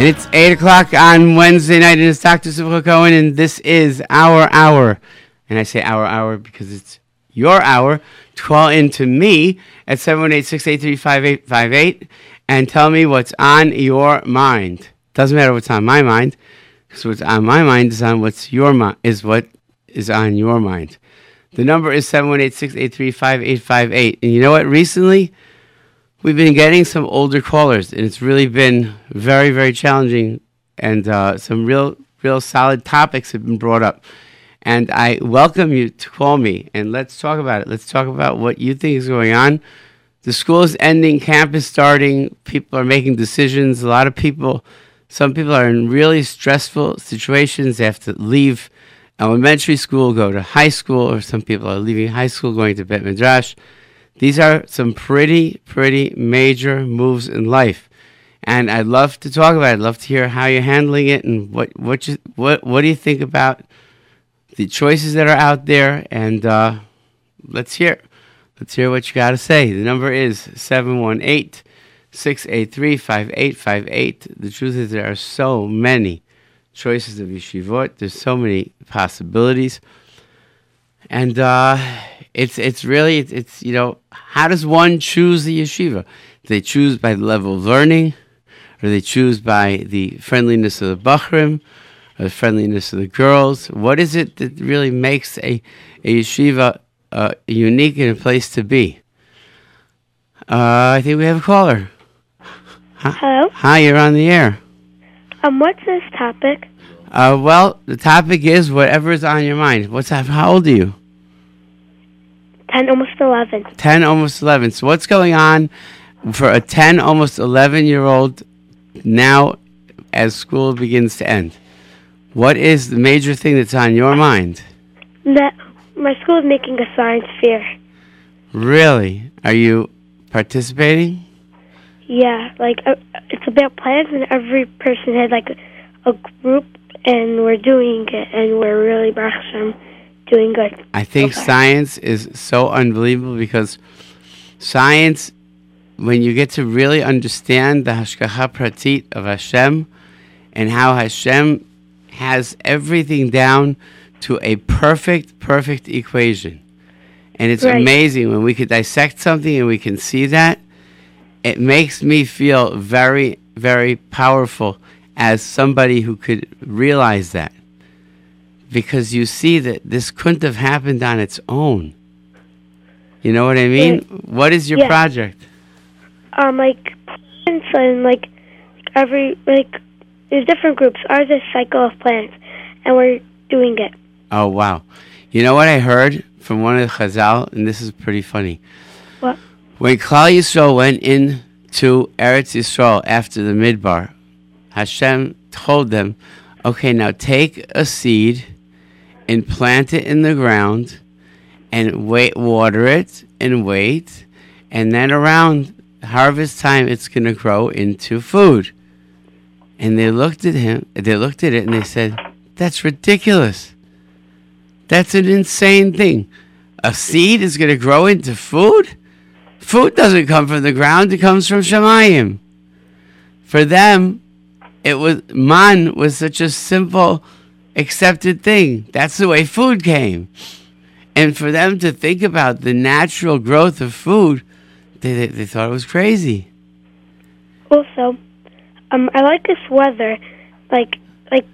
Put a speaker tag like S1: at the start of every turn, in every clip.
S1: And it's 8 o'clock on Wednesday night, and it's Dr. Simcha Cohen, and this is our hour. And I say our hour because it's your hour call in to me at 718-683-5858 and tell me what's on your mind. Doesn't matter what's on my mind, because what's on my mind is on what's your mind is what is on your mind. The number is 718-683-5858. And you know what? Recently, we've been getting some older callers, and it's really been very, very challenging. And uh, some real, real solid topics have been brought up. And I welcome you to call me and let's talk about it. Let's talk about what you think is going on. The school is ending, camp is starting, people are making decisions. A lot of people, some people are in really stressful situations. They have to leave elementary school, go to high school, or some people are leaving high school, going to Bet Midrash. These are some pretty, pretty major moves in life. And I'd love to talk about it. I'd love to hear how you're handling it and what, what, you, what, what do you think about the choices that are out there. And uh, let's hear. Let's hear what you got to say. The number is 718 683 5858. The truth is, there are so many choices of yeshivot, there's so many possibilities. And uh, it's it's really it's, it's, you know how does one choose the yeshiva? Do they choose by the level of learning, or do they choose by the friendliness of the bachrim, or the friendliness of the girls? What is it that really makes a, a yeshiva uh, unique and a place to be? Uh, I think we have a caller. Hi,
S2: Hello.
S1: Hi, you're on the air.
S2: Um, what's this topic?
S1: Uh, well, the topic is whatever is on your mind. What's that? How old are you?
S2: Ten, almost eleven.
S1: 10, almost 11. So, what's going on for a 10, almost 11 year old now as school begins to end? What is the major thing that's on your mind?
S2: That my school is making a science fair.
S1: Really? Are you participating?
S2: Yeah, like uh, it's about plants, and every person had like a, a group, and we're doing it, and we're really Hashem, doing good.
S1: I think science is so unbelievable because science, when you get to really understand the Hashgacha Pratit of Hashem and how Hashem has everything down to a perfect, perfect equation. And it's
S2: Right.
S1: amazing when we could dissect something and we can see that. It makes me feel very, very powerful as somebody who could realize that because you see that this couldn't have happened on its own. You know what I mean? What is your
S2: Yeah.
S1: project?
S2: Um, like plants and like every like there's different groups. Ours is cycle of plants, and we're doing it.
S1: Oh wow! You know what I heard from one of the Chazal, and this is pretty funny.
S2: What?
S1: When Klal Yisrael went into Eretz Yisrael after the Midbar, Hashem told them, "Okay, now take a seed and plant it in the ground, and wait, water it, and wait, and then around harvest time, it's going to grow into food." And they looked at him. They looked at it, and they said, "That's ridiculous." That's an insane thing. A seed is going to grow into food? Food doesn't come from the ground, it comes from Shamayim. For them, it was man was such a simple accepted thing. That's the way food came. And for them to think about the natural growth of food, they, they, they thought it was crazy.
S2: Also, um, I like this weather. Like, like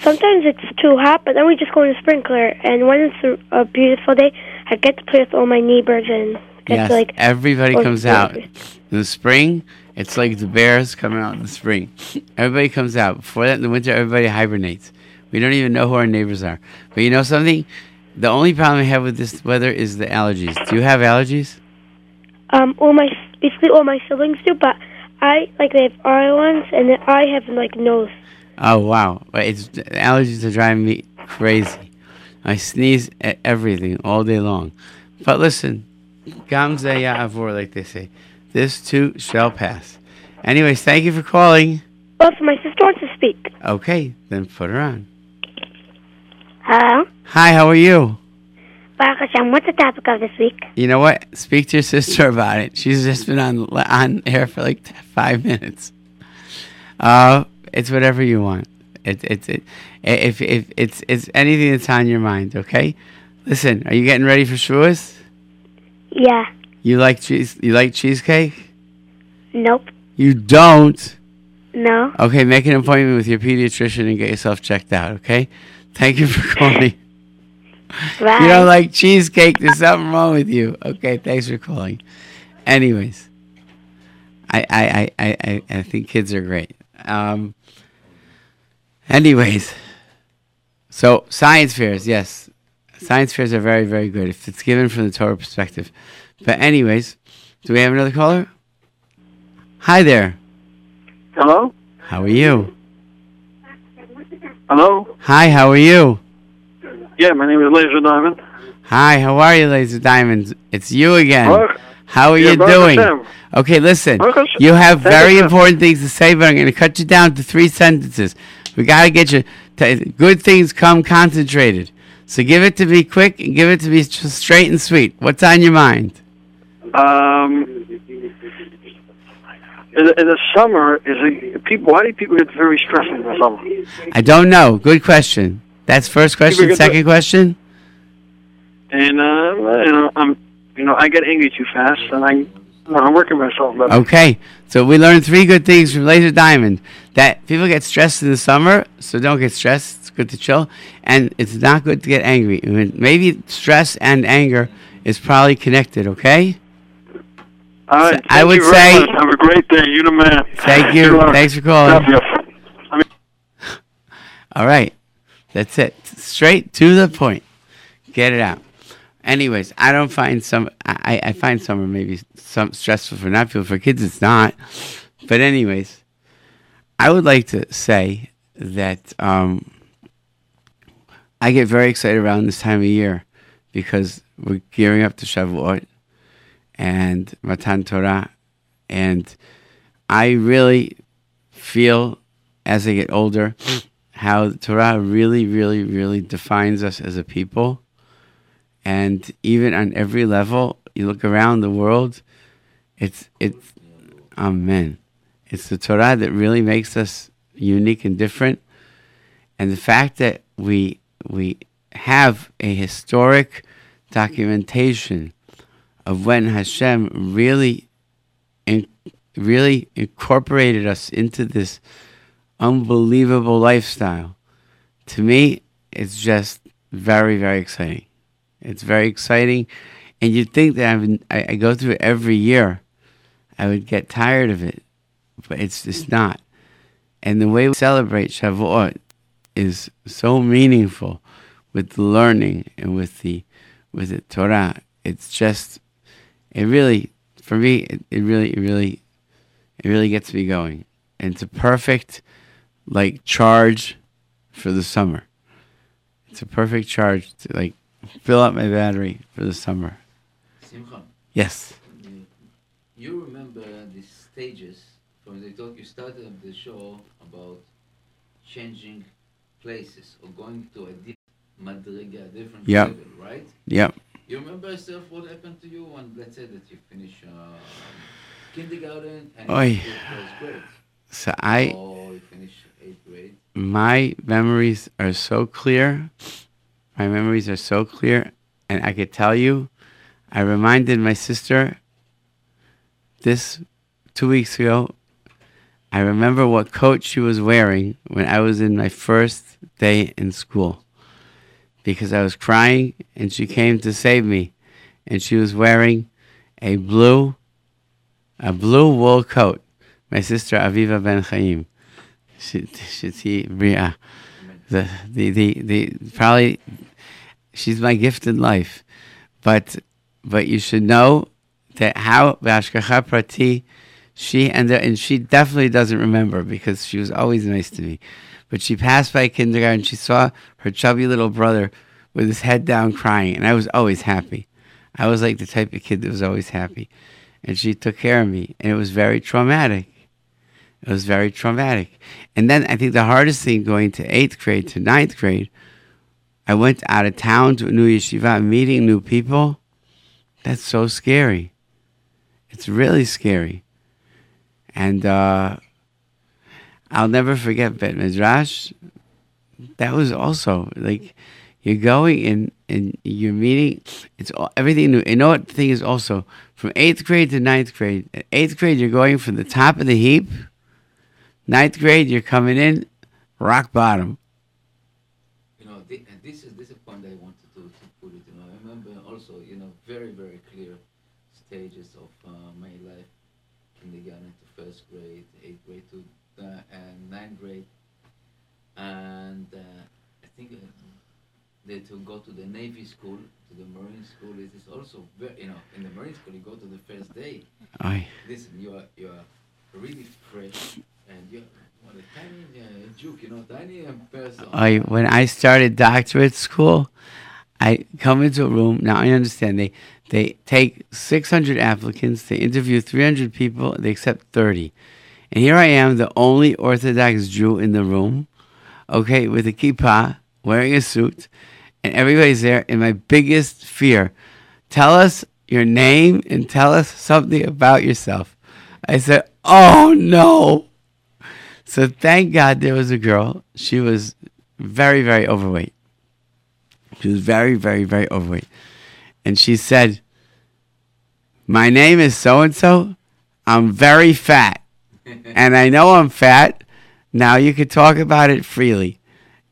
S2: sometimes it's too hot, but then we just go in a sprinkler. And when it's a, a beautiful day, I get to play with all my neighbors and get
S1: Yes,
S2: to like.
S1: everybody comes out. In the spring, it's like the bears coming out in the spring. Everybody comes out. Before that, in the winter, everybody hibernates. We don't even know who our neighbors are. But you know something? The only problem I have with this weather is the allergies. Do you have allergies?
S2: Um, all my basically all my siblings do, but I like they have eye ones, and then I have like nose.
S1: Oh wow! But It's allergies are driving me crazy. I sneeze at everything all day long. But listen, Gam ze ya'avor, like they say. This too shall pass. Anyways, thank you for calling.
S2: Also, my sister wants to speak.
S1: Okay, then put her on.
S3: Hello?
S1: Hi, how are you?
S3: Baruch Hashem, what's the topic of this week?
S1: You know what? Speak to your sister about it. She's just been on on air for like five minutes. Uh, it's whatever you want. It, it, it, if, if it's, it's anything that's on your mind, okay? Listen, are you getting ready for Shavuos?
S2: Yeah.
S1: You like cheese? You like cheesecake?
S2: Nope.
S1: You don't?
S2: No.
S1: Okay, make an appointment with your pediatrician and get yourself checked out, okay? Thank you for calling.
S2: Bye.
S1: You don't like cheesecake, there's something wrong with you. Okay, thanks for calling. Anyways, I I, I, I, I- I think kids are great. Um, anyways, so science fairs, yes. Science fairs are very, very good if it's given from the Torah perspective. But anyways, do we have another caller? Hi there.
S4: Hello?
S1: How are you?
S4: Hello?
S1: Hi, how are you?
S4: Yeah, my name is Lazer Diamond.
S1: Hi, how are you, Lazer Diamonds? It's you again.
S4: Baruch-
S1: How are
S4: Yeah,
S1: you
S4: Baruch
S1: doing?
S4: Hashem.
S1: Okay, listen.
S4: Baruch
S1: You have very important things to say, but I'm going to cut you down to three sentences. We got to get you. To, good things come concentrated. So give it to me quick and give it to me straight and sweet. What's on your mind?
S4: Um, in the, in the summer, is it, people? Why do people get very stressed in the summer?
S1: I don't know. Good question. That's first question. Second question.
S4: And uh, you know, I'm, you know, I get angry too fast, and I, I'm working myself better.
S1: Okay, so we learned three good things from Lazer Diamond. That people get stressed in the summer, so don't get stressed. It's good to chill, and it's not good to get angry. I mean, maybe stress and anger is probably connected. Okay.
S4: All right.
S1: So I would say-
S4: much. have a great day. You the man.
S1: Thank you. Thanks for calling.
S4: Love you.
S1: All right, that's it. Straight to the point. Get it out. Anyways, I don't find some. I, I find summer maybe some stressful for not people. For kids, it's not. But anyways, I would like to say that um, I get very excited around this time of year because we're gearing up to Shavuot and Matan Torah, and I really feel as I get older how Torah really, really, really defines us as a people. And even on every level, you look around the world, it's it's Amen. It's the Torah that really makes us unique and different. And the fact that we we have a historic documentation of when Hashem really in, really incorporated us into this unbelievable lifestyle. To me, it's just very, very exciting. It's very exciting, and you'd think that I've I, I go through it every year. I would get tired of it, but it's just not. And the way we celebrate Shavuot is so meaningful with learning and with the with the Torah. It's just, it really, for me, it, it really, it really, it really gets me going. And it's a perfect, like, charge for the summer. It's a perfect charge to, like, fill up my battery for the summer.
S5: Simcha,
S1: Yes. Mm.
S5: you remember the stages from the talk you started the show about changing places or going to a different madriga, different
S1: Yep.
S5: level, right?
S1: Yep.
S5: You remember yourself what happened to you when, let's say, that you finish uh, kindergarten and
S1: Oy.
S5: you go first grade,
S1: So I,
S5: or you finish eighth grade?
S1: my memories are so clear. My memories are so clear. And I could tell you, I reminded my sister this two weeks ago. I remember what coat she was wearing when I was in my first day in school because I was crying and she came to save me. And she was wearing a blue, a blue wool coat. My sister Aviva Ben Chaim. Shiti Bria. The, the, the, the, probably, she's my gift in life. But, but you should know that how Bashkacha Prati, she and, and she definitely doesn't remember because she was always nice to me. But she passed by kindergarten, she saw her chubby little brother with his head down crying, and I was always happy. I was like the type of kid that was always happy. And she took care of me, and it was very traumatic. It was very traumatic. And then I think the hardest thing going to eighth grade to ninth grade, I went out of town to a new yeshiva, meeting new people. That's so scary. It's really scary. And uh, I'll never forget Bet Midrash. That was also like you're going and and you're meeting. It's all, everything new. You know what the thing is also from eighth grade to ninth grade. At eighth grade, you're going from the top of the heap. Ninth grade, you're coming in rock bottom.
S6: You know, and this is this is point I wanted to, to put it. You know, I remember also, you know, very very clear stages of uh, my life: kindergarten to first grade, eighth grade to and ninth grade, and uh, I think uh, they to go to the Navy school, to the Marine school. It is also very, you know, in the Marine school you go to the first day.
S1: I,
S6: Listen, you are you are really fresh, and you're what a tiny uh, juke, you know, tiny person.
S1: I when I started doctorate school, I come into a room. Now I understand they they take 600 applicants, they interview 300 people, they accept 30, and here I am, the only Orthodox Jew in the room, okay, with a kippah, wearing a suit, and everybody's there. And my biggest fear, tell us your name and tell us something about yourself. I said, oh no. So thank God there was a girl. She was very, very overweight. She was very, very, very overweight. And she said, My name is so and so. I'm very fat. And I know I'm fat. Now you could talk about it freely.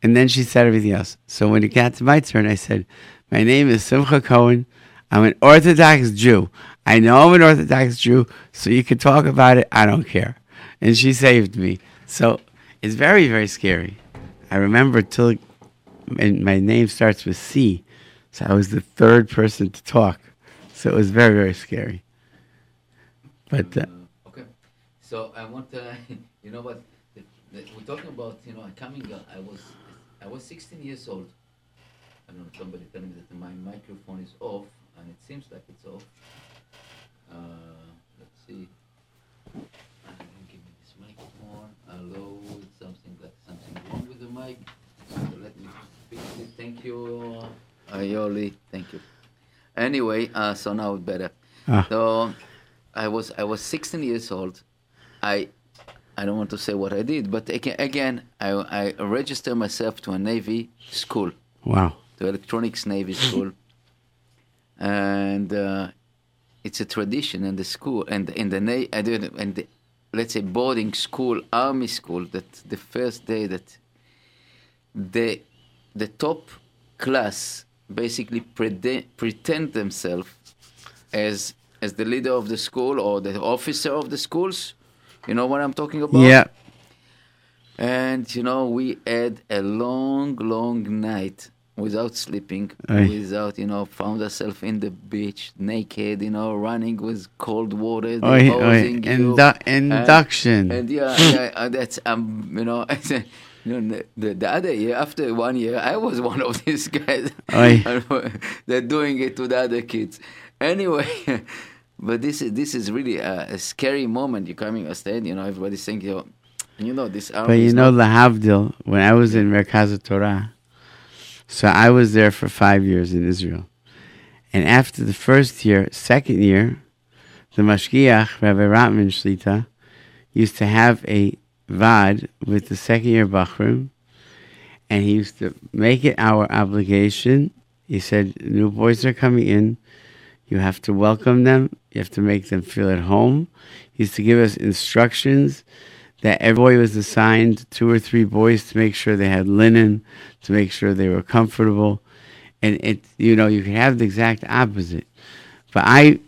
S1: And then she said everything else. So when it got to my turn, I said, My name is Simcha Cohen. I'm an Orthodox Jew. I know I'm an Orthodox Jew, so you can talk about it. I don't care. And she saved me. So it's very, very scary. I remember till and my name starts with C, so I was the third person to talk. So it was very, very scary. But uh,
S6: so I want to, you know what, the, the, we're talking about, you know, coming. Uh, I was, I was 16 years old. I don't know. Somebody telling me that my microphone is off, and it seems like it's off. Uh, let's see. Uh, give me this microphone. Hello, something like something wrong with the mic. So let me fix it. Thank you, Ayoli. Thank you. Anyway, uh, so now it's better.
S1: Ah.
S6: So I was I was 16 years old. I I don't want to say what I did, but again, I, I registered myself to a Navy school,
S1: wow.
S6: to electronics Navy school, and uh, it's a tradition in the school and in the na- I did and the, let's say boarding school, army school. That the first day that the the top class basically prede- pretend themselves as as the leader of the school or the officer of the schools. You know what I'm talking about?
S1: Yeah.
S6: And you know, we had a long, long night without sleeping,
S1: Aye.
S6: without you know, found ourselves in the beach, naked, you know, running with cold water, deposing you.
S1: Indu- induction.
S6: And yeah, yeah uh, that's um, you know, you know, the, the other year, after one year, I was one of these guys.
S1: Aye.
S6: They're doing it to the other kids. Anyway, but this is this is really a, a scary moment. You're coming on stage, you know, everybody's thinking, oh, you know, this.
S1: But you know,
S6: the
S1: Lahavdil, when I was in Merkaz Torah, so I was there for five years in Israel. And after the first year, second year, the Mashgiach, Rabbi Ratman Shlita, used to have a vad with the second year Bachrim, and he used to make it our obligation. He said, New boys are coming in. You have to welcome them. You have to make them feel at home. He used to give us instructions that every boy was assigned two or three boys to make sure they had linen, to make sure they were comfortable. And it, you know, you could have the exact opposite. But I,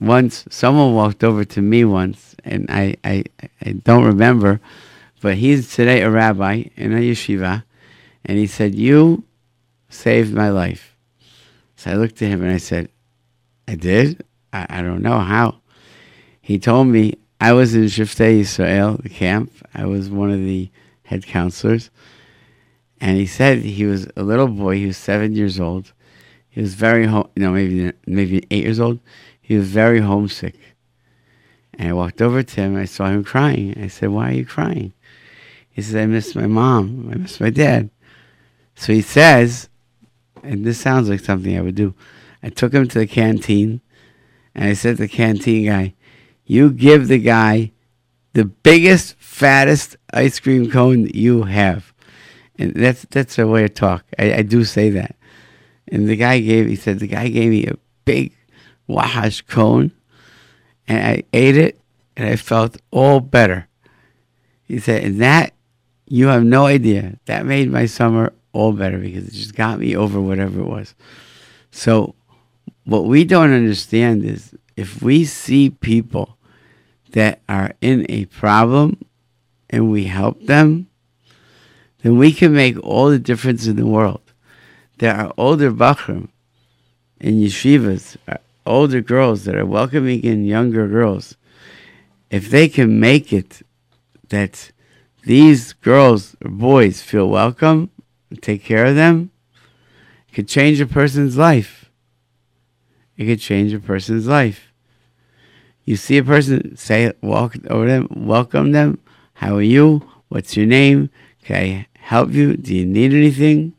S1: once, someone walked over to me once, and I, I, I don't remember, but he's today a rabbi in a yeshiva, and he said, You saved my life. So I looked at him and I said, I did? I, I don't know how. He told me I was in Shiftei Israel, the camp. I was one of the head counselors. And he said he was a little boy. He was seven years old. He was very home. No, maybe maybe eight years old. He was very homesick. And I walked over to him. I saw him crying. I said, "Why are you crying?" He said, "I miss my mom. I miss my dad." So he says, and this sounds like something I would do. I took him to the canteen, and I said to the canteen guy, "You give the guy the biggest, fattest ice cream cone you have. And that's that's a way of talk. I, I do say that. And the guy gave he said the guy gave me a big wahash cone and I ate it and I felt all better. He said, and that you have no idea. That made my summer all better because it just got me over whatever it was. So what we don't understand is if we see people that are in a problem and we help them, then we can make all the difference in the world. There are older Bachrim in yeshivas, uh, older girls that are welcoming in younger girls. If they can make it that these girls or boys feel welcome, take care of them, could change a person's life. It could change a person's life. You see a person, say, walk over them, welcome them. How are you? What's your name? Can I help you? Do you need anything?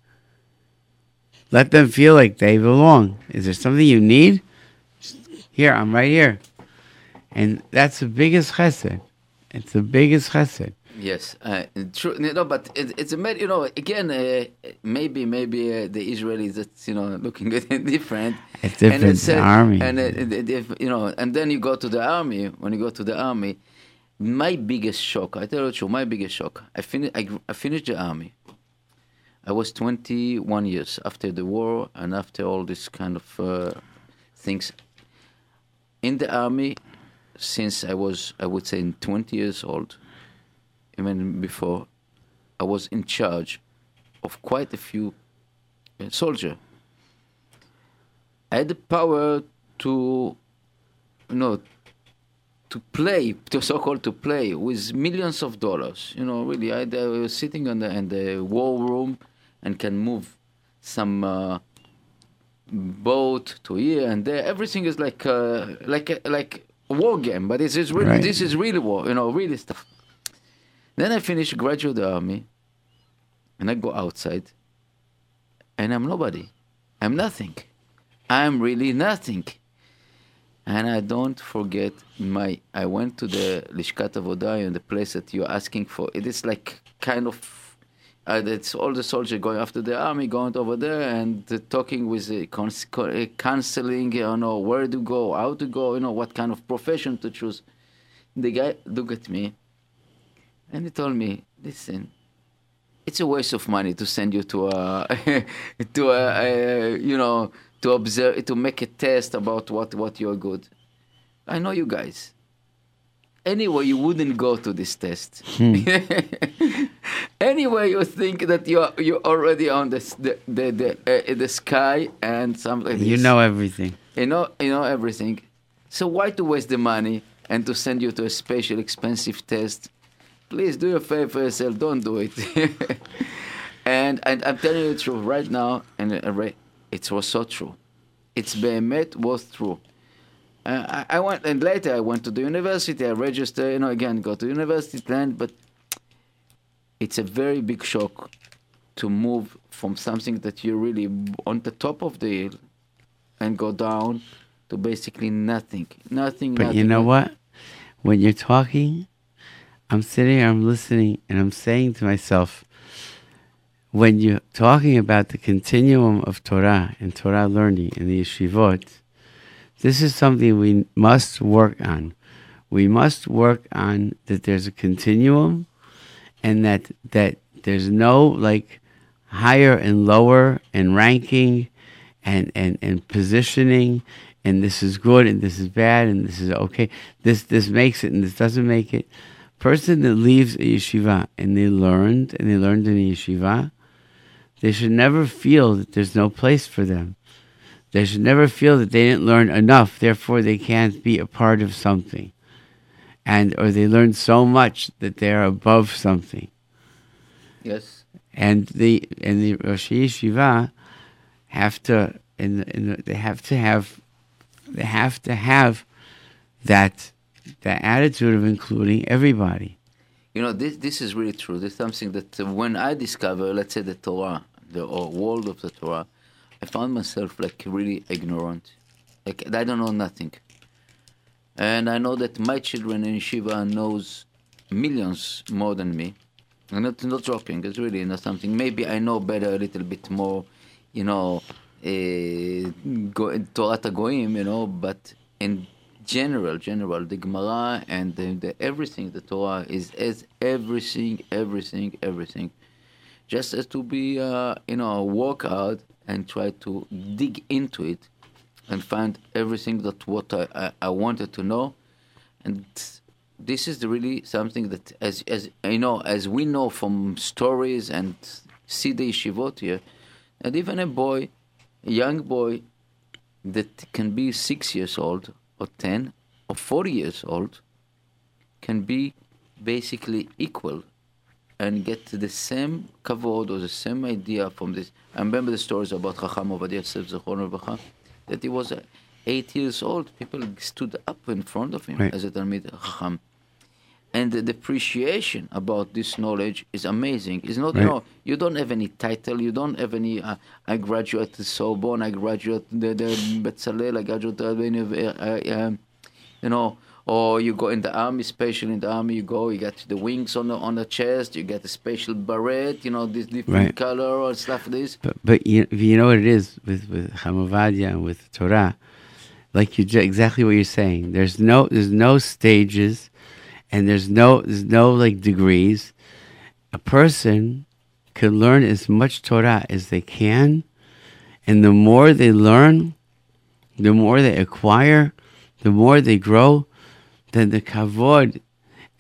S1: Let them feel like they belong. Is there something you need? Here, I'm right here. And that's the biggest chesed. It's the biggest chesed.
S6: Yes, uh, true. No, but it, it's a matter. You know, again, uh, maybe maybe uh, the Israelis that's you know looking at it different.
S1: It's different
S6: and it's, uh,
S1: army.
S6: And it- if, you know, and then you go to the army. When you go to the army, my biggest shock. I tell you the truth. My biggest shock. I finished. I, I finished the army. I was 21 years after the war and after all this kind of uh, things. In the army, since I was, I would say, 20 years old, even before, I was in charge of quite a few uh, soldiers. I had the power to, you know, to play, to so-called to play with millions of dollars. You know, really, I, I was sitting in the, in the war room and can move some uh, boat to here and there. Everything is like uh, like a, like a war game, but this is really
S1: Right.
S6: this is really war. You know, really stuff. Then I finish graduate army, and I go outside, and I'm nobody. I'm nothing. I'm really nothing. And I don't forget my. I went to the Lishkat Avodah and the place that you're asking for. It is like kind of. Uh, it's all the soldiers going after the army, going over there and uh, talking with the uh, counseling, you know, where to go, how to go, you know, what kind of profession to choose. The guy looked at me and he told me, listen, it's a waste of money to send you to a to a, a you know to observe to make a test about what what you're good. I know you guys. Anyway you wouldn't go to this test. Anyway you think that you're you're already on the the the the, uh, the sky and something like
S1: You know everything.
S6: you know you know everything. So why to waste the money and to send you to a special expensive test please do your favor for yourself don't do it. And, and i'm telling you the truth right now and uh, it was so true. It's behemet was true. Uh, I, I went and later i went to the university. I registered you know again go to university plan but it's a very big shock to move from something that you're really on the top of the hill and go down to basically nothing. Nothing
S1: But
S6: nothing,
S1: you know what? When you're talking, I'm sitting here, I'm listening, and I'm saying to myself, when you're talking about the continuum of Torah and Torah learning in the yeshivot, this is something we must work on. We must work on that there's a continuum and that that there's no like higher and lower and ranking and, and, and positioning and this is good and this is bad and this is okay. This this makes it and this doesn't make it. Person that leaves a yeshiva and they learned and they learned in a yeshiva, they should never feel that there's no place for them. They should never feel that they didn't learn enough, therefore they can't be a part of something. And or they learned so much that they're above something.
S6: yes
S1: And the and the Rosh Yeshiva have to in the, in the, they have to have they have to have that that attitude of including everybody.
S6: You know, this this is really true. This is something that uh, when I discover, let's say, the Torah, the or world of the Torah, I found myself like really ignorant. Like I don't know nothing. And I know that my children in Shiva knows millions more than me. I'm not not joking. It's really not something. Maybe I know better a little bit more, you know, uh, go, Torah Goim, you know. But in general, general, the Gemara and the, the everything, the Torah is as everything, everything, everything. Just as to be, uh, you know, walk out and try to dig into it and find everything that what I, I, I wanted to know, and this is really something that, as as you know, as we know from stories and see the yeshivot here, that even a boy, a young boy, that can be six years old or ten or forty years old, can be basically equal and get the same kavod or the same idea from this. I remember the stories about Chacham Ovadia Yosef that he was eight years old. People stood up in front of him
S1: Right.
S6: as a Talmid Chacham. And the depreciation about this knowledge is amazing. It's not, you know, you don't have any title, you don't have any, uh, I graduated Sorbonne, I graduated the, the Betzalel, I graduated, uh, uh, um, you know, or you go in the army, special in the army, you go, you get the wings on the on the chest, you get a special beret, you know, this different
S1: Right.
S6: color or stuff like this.
S1: But but you, you know what it is with with Hamavadia and with Torah, like you exactly what you're saying. There's no there's no stages, and there's no there's no like degrees. A person can learn as much Torah as they can, and the more they learn, the more they acquire, the more they grow, then the kavod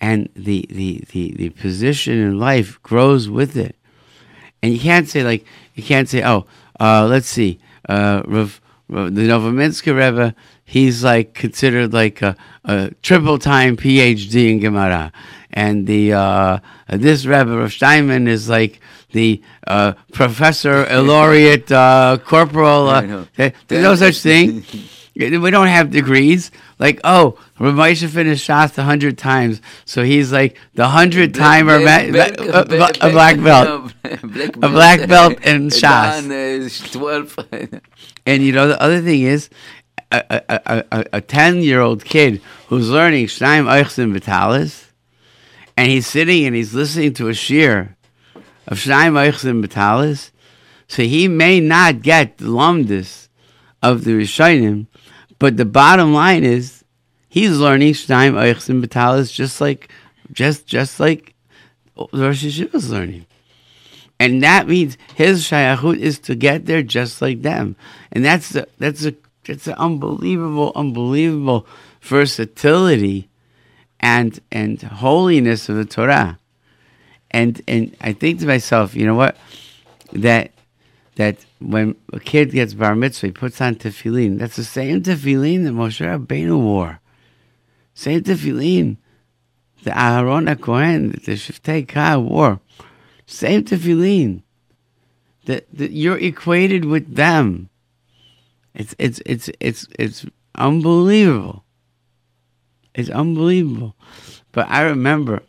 S1: and the the the, the position in life grows with it. And you can't say like you can't say, oh, uh, let's see, uh, Rav, Rav, the Novominsker Rebbe, he's like considered like a, a triple time PhD in Gemara, and the uh, this Rebbe of Steinman is like the uh, professor laureate uh, corporal. Uh, there's no such thing. We don't have degrees. Like, oh, Ramesha finished Shas a hundred times, so he's like the hundred timer, ma-
S6: Black-
S1: ma-
S6: black-
S1: a black belt. A black belt in.
S6: 12.
S1: And you know, the other thing is, a, a, a, a 10 year old kid who's learning Shnaim Ochazin B'tallis, and he's sitting and he's listening to a shiur of Shnaim Ochazin B'tallis, so he may not get the lumdis of the Rishonim, but the bottom line is, he's learning Shnaim Ochazin B'tallis just like, just, just like the Rosh Hashanah learning. And that means his shayachut is to get there just like them. And that's the, that's a that's an unbelievable, unbelievable versatility and and holiness of the Torah. And and I think to myself, you know what? That that when a kid gets bar mitzvah, he puts on tefillin. That's the same tefillin that Moshe Rabbeinu wore. Same tefillin the Aaron that the Shiftei Ka wore. Same tefillin. That, that you're equated with them. It's it's it's it's it's unbelievable. It's unbelievable. But I remember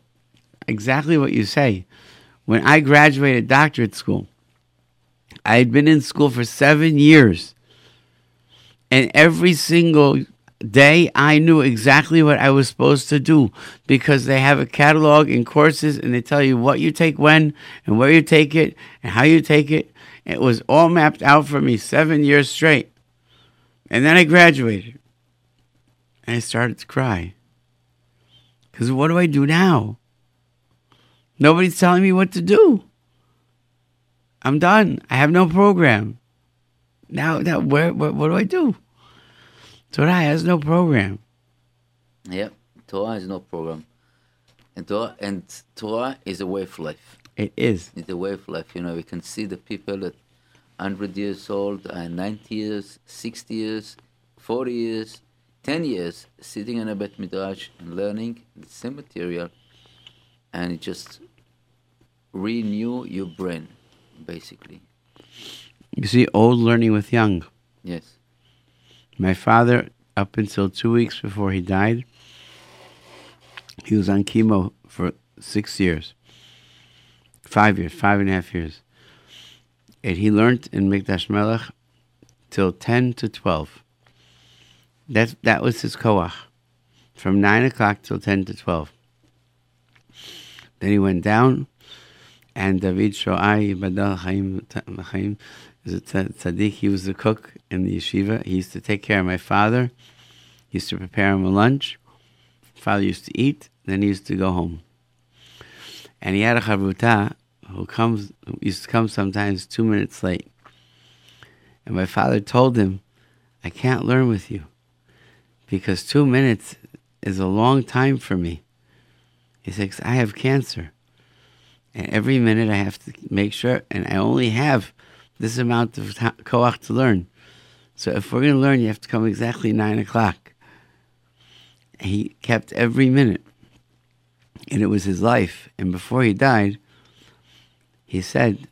S1: exactly what you say. When I graduated doctorate school, I had been in school for seven years. And every single day, I knew exactly what I was supposed to do because they have a catalog and courses and they tell you what you take when and where you take it and how you take it. It was all mapped out for me seven years straight. And then I graduated. And I started to cry. Because what do I do now? Nobody's telling me what to do. I'm done. I have no program. Now, now where, what, what do I do? Torah has no program.
S6: Yep, Torah has no program. And Torah, and Torah is a way of life.
S1: It is.
S6: It's a way of life. You know, we can see the people at 100 years old, uh, 90 years, 60 years, 40 years, 10 years, sitting in a Bet Midrash and learning the same material, and it just renew your brain, basically.
S1: You see, old learning with young.
S6: Yes.
S1: My father, up until two weeks before he died, he was on chemo for six years, five years, five and a half years. And he learned in Mikdash Melech till 10 to 12. That, that was his koach, from 9 o'clock till 10 to 12. Then he went down and David Shoai Badal Chaim is a tzaddik. He was the cook in the yeshiva. He used to take care of my father. He used to prepare him a lunch. Father used to eat, then he used to go home. And he had a chavruta who comes used to come sometimes two minutes late. And my father told him, I can't learn with you because two minutes is a long time for me. He says, I have cancer. And every minute I have to make sure, and I only have this amount of koach to learn. So if we're going to learn, you have to come exactly nine o'clock. He kept every minute, and it was his life. And before he died, he said,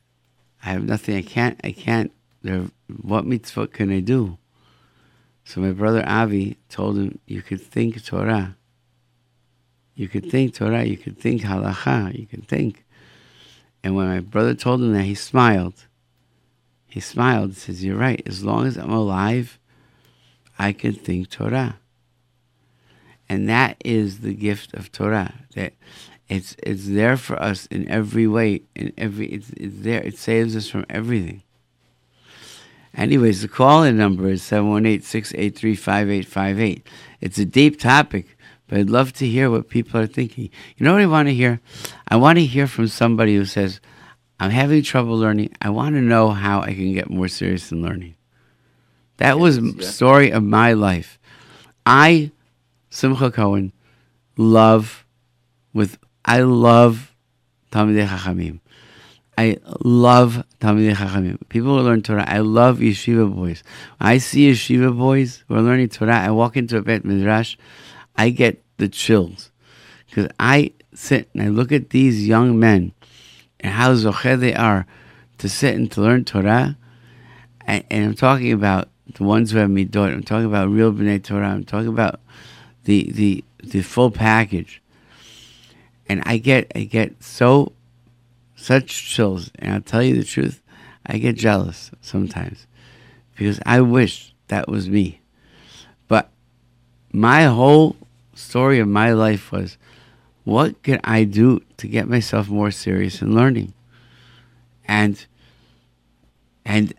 S1: "I have nothing. I can't. I can't. What mitzvah can I do?" So my brother Avi told him, "You could think Torah. You could think Torah. You could think halacha. You could think." And when my brother told him that, he smiled. He smiled and says, You're right. As long as I'm alive, I can think Torah. And that is the gift of Torah. That it's it's there for us in every way, in every it's, it's there. It saves us from everything. Anyways, the call-in number is 718-683-5858. It's a deep topic, but I'd love to hear what people are thinking. You know what I want to hear? I want to hear from somebody who says, I'm having trouble learning. I want to know how I can get more serious in learning. That was the story of my life. I, Simcha Cohen, love with I love Talmidei Chachamim. I love Talmidei Chachamim. People who learn Torah. I love yeshiva boys. When I see yeshiva boys who are learning Torah. I walk into a bet midrash. I get the chills because I sit and I look at these young men and how zocher they are to sit and to learn Torah. And, and I'm talking about the ones who have midot. I'm talking about real bnei Torah. I'm talking about the the the full package. And I get I get so such chills, and I'll tell you the truth, I get jealous sometimes because I wish that was me. But my whole story of my life was what can I do to get myself more serious in learning? And and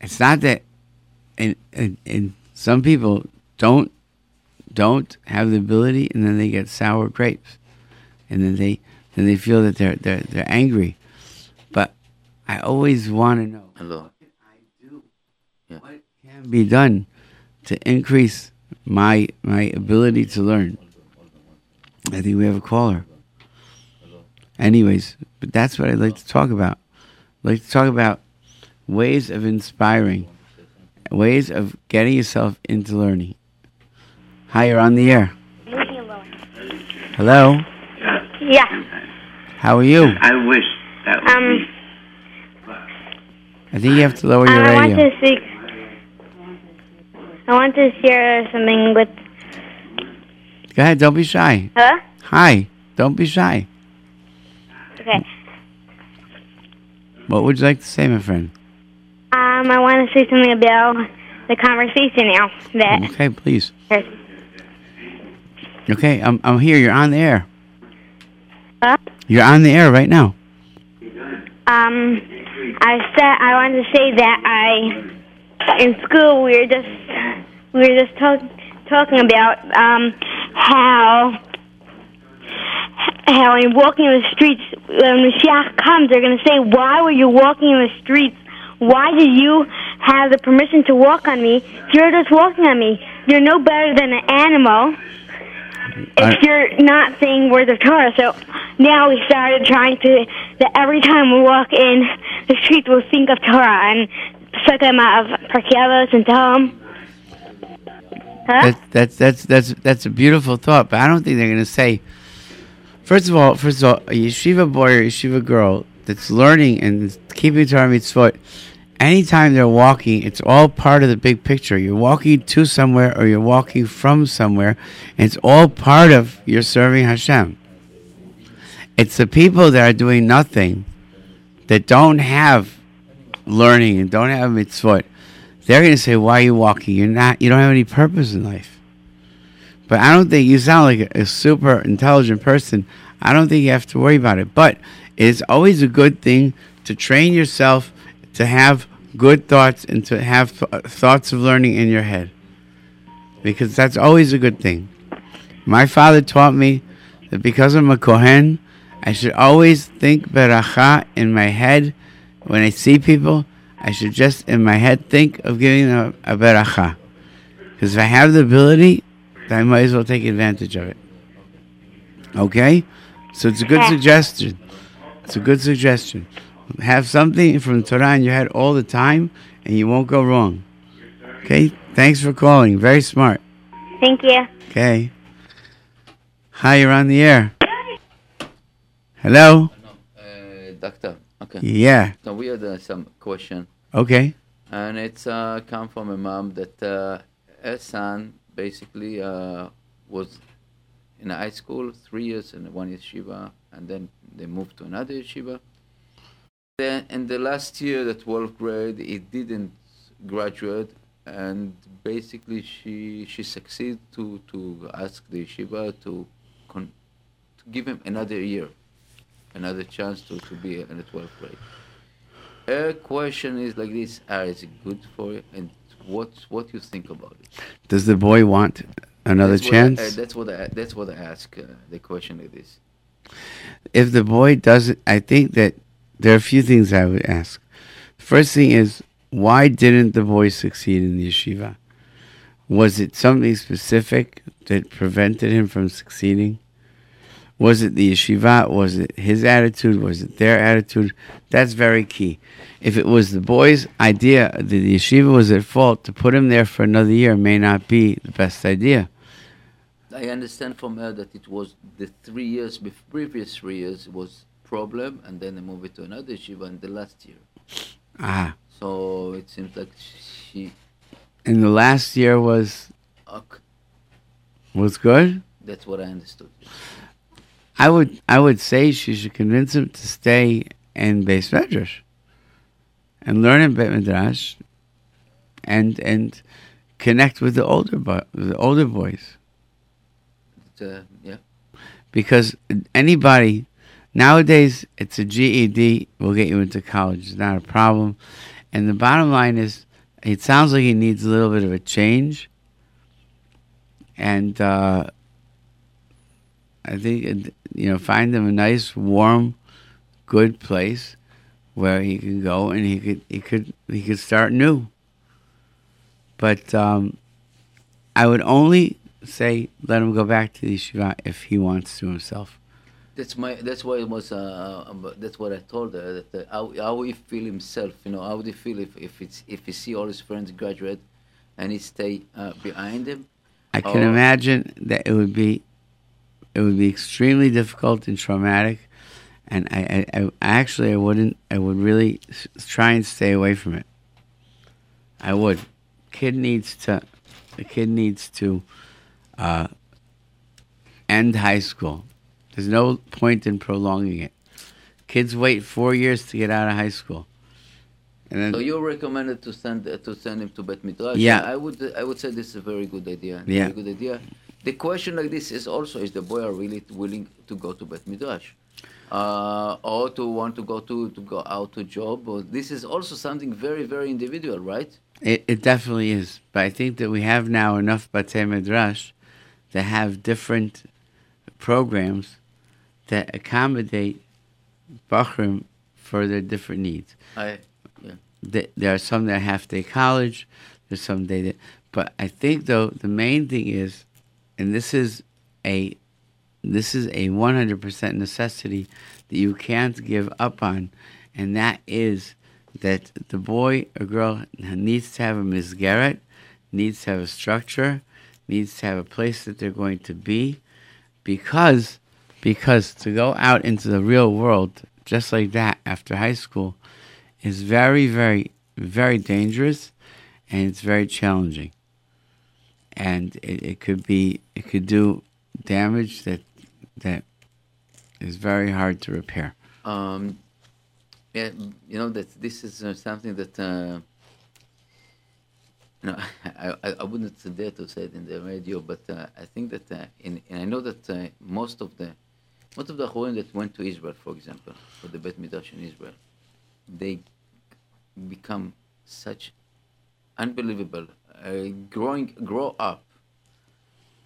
S1: it's not that and, and, and some people don't don't have the ability and then they get sour grapes. And then they then they feel that they're they're they're angry. But I always want to know
S6: Hello.
S1: what can I do?
S6: Yeah.
S1: What can be done to increase my my ability to learn? I think we have a caller. Anyways, but that's what I'd like to talk about. I'd like to talk about ways of inspiring, ways of getting yourself into learning. Hi, you're on the air. Hello,
S3: Yeah.
S1: how are you?
S4: I wish that was
S3: Um,
S4: me.
S1: I think you have to lower your
S3: I want to speak. I want to share something with.
S1: Go ahead, don't be shy.
S3: Huh?
S1: Hi, don't be shy.
S3: Okay.
S1: What would you like to say, my friend?
S3: Um, I want to say something about the conversation now. That.
S1: Okay, please. Okay, I'm I'm here. You're on the air. You're on the air right now.
S3: Um, I said I wanted to say that I in school we were just we were just talk, talking about um how how when walking in the streets when Mashiach comes they're gonna say why were you walking in the streets? Why did you have the permission to walk on me? You're just walking on me. You're no better than an animal if you're not saying words of Torah. So now we started trying to that every time we walk in the streets, we'll think of Torah and Psukim of Parkelos and Tom. Huh?
S1: That, that's that's that's that's a beautiful thought, but I don't think they're going to say. First of all, first of all, a yeshiva boy or yeshiva girl that's learning and keeping Torah mitzvot. Anytime they're walking, it's all part of the big picture. You're walking to somewhere or you're walking from somewhere, it's all part of your serving Hashem. It's the people that are doing nothing, that don't have learning and don't have mitzvot. They're going to say, "Why are you walking? You're not. You don't have any purpose in life." But I don't think you sound like a super intelligent person. I don't think you have to worry about it. But it's always a good thing to train yourself to have good thoughts and to have th- thoughts of learning in your head. Because that's always a good thing. My father taught me that because I'm a Kohen, I should always think beracha in my head. When I see people, I should just in my head think of giving them a, a beracha. Because if I have the ability, then I might as well take advantage of it. Okay? So it's a good suggestion. It's a good suggestion. Have something from Torah in your head all the time, and you won't go wrong. Okay? Thanks for calling. Very smart.
S3: Thank you.
S1: Okay. Hi, you're on the air. Hello?
S6: Uh, doctor. Okay.
S1: Yeah.
S6: So we had uh, some question,
S1: Okay.
S6: and it's uh, come from a mom that uh, her son basically uh, was in high school three years and one yeshiva, and then they moved to another yeshiva. Then in the last year, the 12th grade, he didn't graduate, and basically she she succeeded to to ask the yeshiva to con- to give him another year, another chance to, to be in the 12th grade. Her question is like this: Are is it good for you, and what what you think about it?
S1: Does the boy want another
S6: That's what I-
S1: chance?
S6: uh, that's what I that's what I ask. Uh, the question like this.
S1: if the boy doesn't, I think that there are a few things I would ask. First thing is, why didn't the boy succeed in the yeshiva? Was it something specific that prevented him from succeeding? Was it the yeshiva? Was it his attitude? Was it their attitude? That's very key. If it was the boy's idea that the yeshiva was at fault, to put him there for another year may not be the best idea.
S6: I understand from her that it was the three years, bef- previous three years was problem, and then they move it to another yeshiva in the last year.
S1: Ah,
S6: So it seems like she.
S1: and the last year was
S6: Okay,
S1: was good.
S6: that's what I understood.
S1: I would I would say she should convince him to stay in Beis Medrash and learn in Beit Midrash and and connect with the older bo- the older boys
S6: uh, yeah.
S1: because anybody nowadays it's a GED will get you into college it's not a problem. And the bottom line is it sounds like he needs a little bit of a change. And uh, I think you know find him a nice warm good place where he can go and he could he could he could start new. But um, I would only say let him go back to the yeshiva if he wants to himself.
S6: That's my. That's why it was. Uh, um, that's what I told her. That uh, how how he feel himself. You know, how would he feel if if it's if he see all his friends graduate, and he stay uh, behind him.
S1: I can
S6: Oh.
S1: imagine that it would be it would be extremely difficult and traumatic, and I, I, I actually I wouldn't I would really s- try and stay away from it. I would. Kid needs to the kid needs to uh, end high school. There's no point in prolonging it. Kids wait four years to get out of high school, and then
S6: So you recommended to send uh, to send him to Bet Midrash.
S1: Yeah.
S6: I would I would say this is a very good idea.
S1: Yeah.
S6: Very good idea. The question like this is also is the boy really willing to go to Bet Midrash, uh, or to want to go to to go out to job. Or this is also something very very individual, right?
S1: It, it definitely is. But I think that we have now enough Batei Midrash to have different programs that accommodate Bachrim for their different needs.
S6: I
S1: Th- There are some that have day college, there's some day that, but I think though the main thing is, and this is a, this is a 100% necessity that you can't give up on, and that is that the boy or girl needs to have a misgarret, needs to have a structure, needs to have a place that they're going to be, because because to go out into the real world just like that after high school is very very very dangerous and it's very challenging. And it, it could be it could do damage that that is very hard to repair.
S6: Um, yeah, you know that this is uh, something that uh, you know I, I, I wouldn't dare to say it in the radio, but uh, I think that uh, in and I know that uh, most of the most of the Chorim that went to Israel, for example, for the Bet Midrash in Israel, they become such unbelievable, uh, growing, grow up,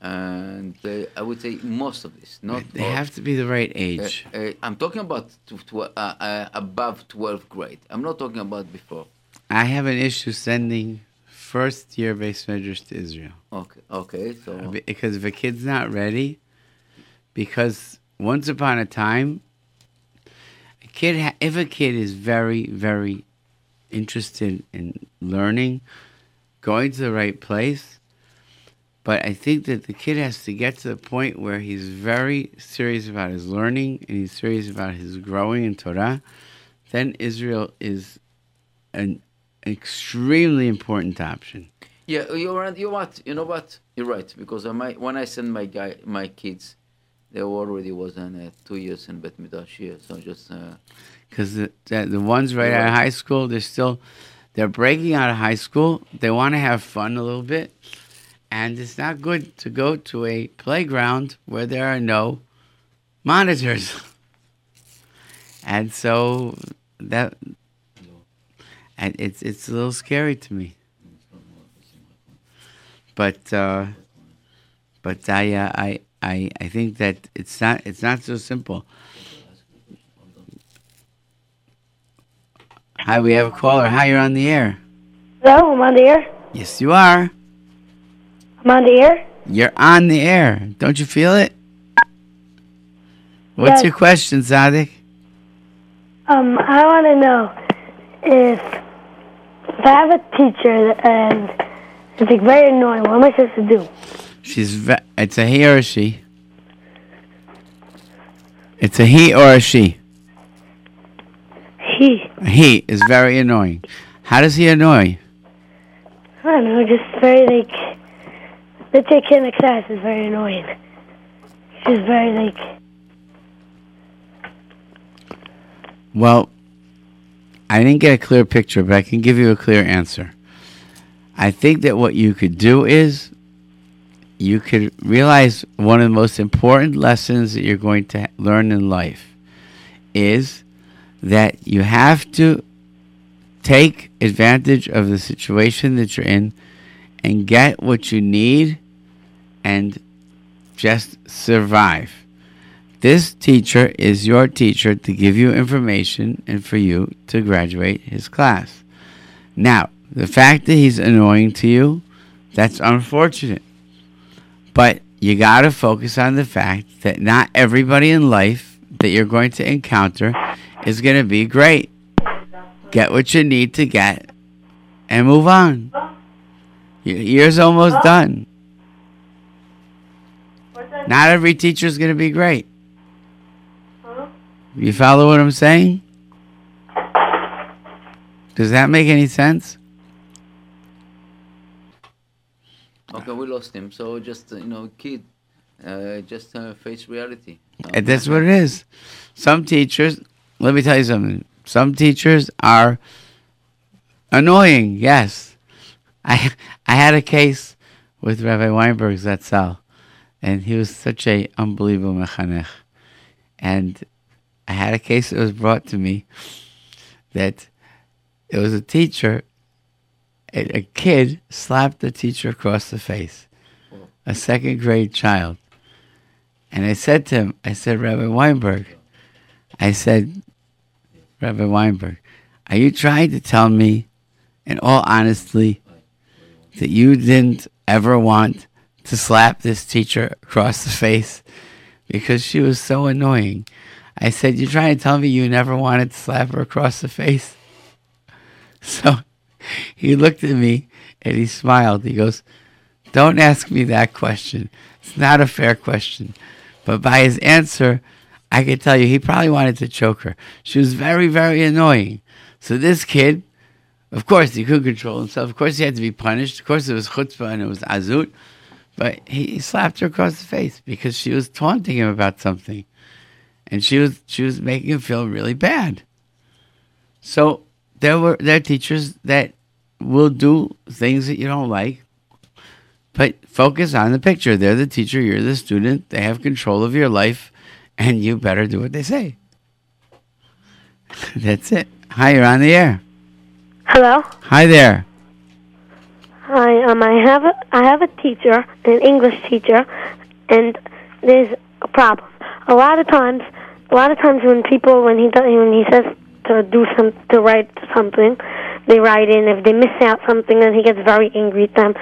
S6: and uh, I would say most of this, not
S1: They
S6: all.
S1: have to be the right
S6: Uh,
S1: age.
S6: uh, I'm talking about uh, uh, above 12th grade. I'm not talking about before.
S1: I have an issue sending first year base measures to Israel.
S6: Okay, okay. So
S1: Because if a kid's not ready, because once upon a time, a kid, ha- if a kid is very, very interested in learning, going to the right place, but I think that the kid has to get to the point where he's very serious about his learning and he's serious about his growing in Torah, then Israel is an extremely important option.
S6: yeah, you're right. You what? You know what? You're right because I when I send my guy, my kids, they already was in uh, two years in Bet Midrash here. So just uh,
S1: because the, the the ones right out of high school, they're still they're breaking out of high school. They want to have fun a little bit, and it's not good to go to a playground where there are no monitors. and so that and it's it's a little scary to me. But uh, but I, uh, I I I think that it's not it's not so simple. Hi, we have a caller. Hi, you're on the air.
S2: Hello, I'm on the air.
S1: Yes, you are.
S2: I'm on the air.
S1: You're on the air. Don't you feel it? What's
S2: Yes.
S1: your question, Zadik?
S2: Um, I want to know if if I have a teacher and it's like very annoying, what am I supposed to do?
S1: She's. Ve- it's a he or a she. It's a he or a she.
S2: He,
S1: he is very annoying. How does he annoy?
S2: I don't know, just very like. Let's say Kim class is very annoying. She's very like.
S1: Well, I didn't get a clear picture, but I can give you a clear answer. I think that what you could do is you could realize one of the most important lessons that you're going to learn in life is that you have to take advantage of the situation that you're in and get what you need and just survive. This teacher is your teacher to give you information and for you to graduate his class. Now, the fact that he's annoying to you, that's unfortunate. But you got to focus on the fact that not everybody in life that you're going to encounter is going to be great. Get what you need to get and move on. Your year's almost done. Not every teacher is going to be great. You follow what I'm saying? Does that make any sense?
S6: Okay, we lost him. So just uh, you know, kid, uh, just uh, face reality.
S1: And that's what it is. Some teachers, let me tell you something. Some teachers are annoying. Yes, I I had a case with Rabbi Weinberg Zatzal, and he was such a unbelievable mechanech. And I had a case that was brought to me that it was a teacher, a, a kid slapped the teacher across the face, a second grade child. And I said to him, I said, Rabbi Weinberg, I said, Rabbi Weinberg, are you trying to tell me, in all honesty, that you didn't ever want to slap this teacher across the face because she was so annoying? I said, You're trying to tell me you never wanted to slap her across the face? So he looked at me and he smiled. He goes, Don't ask me that question. It's not a fair question. But by his answer, I could tell you he probably wanted to choke her. She was very, very annoying. So this kid, of course, he couldn't control himself. Of course, he had to be punished. Of course, it was chutzpah and it was azut. But he, slapped her across the face because she was taunting him about something, and she was she was making him feel really bad. So there were there are teachers that will do things that you don't like, but focus on the picture. They're the teacher, you're the student. They have control of your life and you better do what they say. That's it. Hi, you're on the air.
S2: Hello.
S1: Hi there.
S2: Hi. Um, I have a I have a teacher, an English teacher, and there's a problem. A lot of times, a lot of times when people when he does, when he says to do some to write something, they write in. If they miss out something, then he gets very angry at them.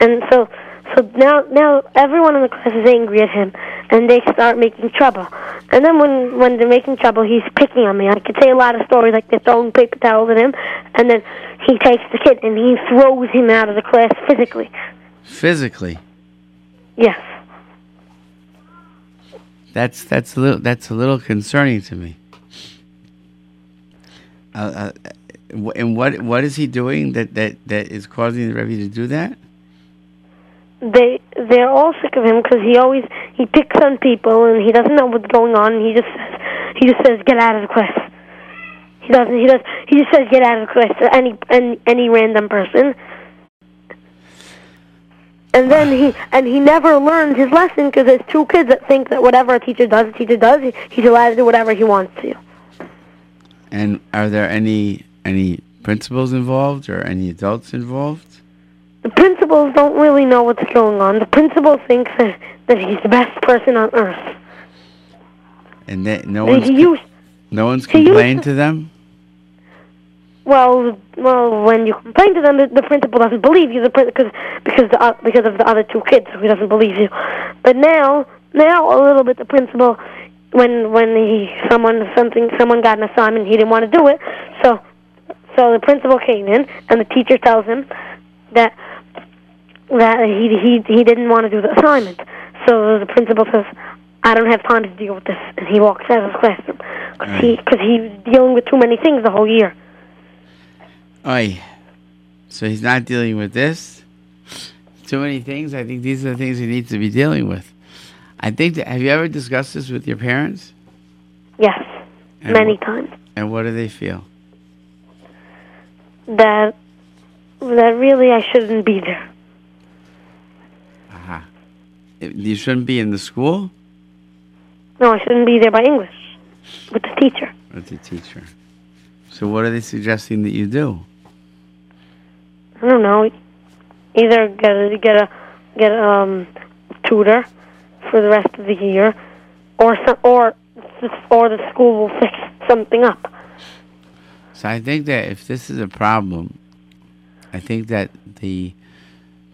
S2: And so so now now everyone in the class is angry at him, and they start making trouble. And then when when they're making trouble, he's picking on me. I could say a lot of stories like they're throwing paper towels at him, and then he takes the kid and he throws him out of the class physically.
S1: Physically,
S2: Yes.
S1: that's that's a little that's a little concerning to me. Uh, uh, and what what is he doing that that that is causing the Rebbe to do that?
S2: They they're all sick of him because he always he picks on people and he doesn't know what's going on. And he just says he just says get out of the class. He doesn't. He does. He just says get out of the class to any any any random person. And then he and he never learns his lesson because there's two kids that think that whatever a teacher does, a teacher does. He, he's allowed to do whatever he wants to.
S1: And are there any any principals involved or any adults involved?
S2: The principals don't really know what's going on. The principal thinks that, that he's the best person on earth.
S1: And that no one's
S2: used,
S1: no one's complained
S2: to-
S1: to them.
S2: well, well, when you complain to them, the, the principal doesn't believe you, the because because the, o- because of the other two kids, so he doesn't believe you. But now, now a little bit, the principal, when when he someone something someone got an assignment, he didn't want to do it, so so the principal came in, and the teacher tells him that that he he he didn't want to do the assignment. So the principal says, "I don't have time to deal with this," and he walks out of the classroom because he because he was dealing with too many things the whole year.
S1: Oi. So he's not dealing with this. Too many things. I think these are the things he needs to be dealing with. I think that have you ever discussed this with your parents?
S2: Yes,
S1: And
S2: many
S1: wh-
S2: times.
S1: And what do they feel?
S2: That that really I shouldn't be there.
S1: Aha. You shouldn't be in the school
S2: No, I shouldn't be there by English with the teacher.
S1: with the teacher. So what are they suggesting that you do?
S2: I don't know. Either get a, get a get a um, tutor for the rest of the year, or some, or or the school will fix something up.
S1: So I think that if this is a problem, I think that the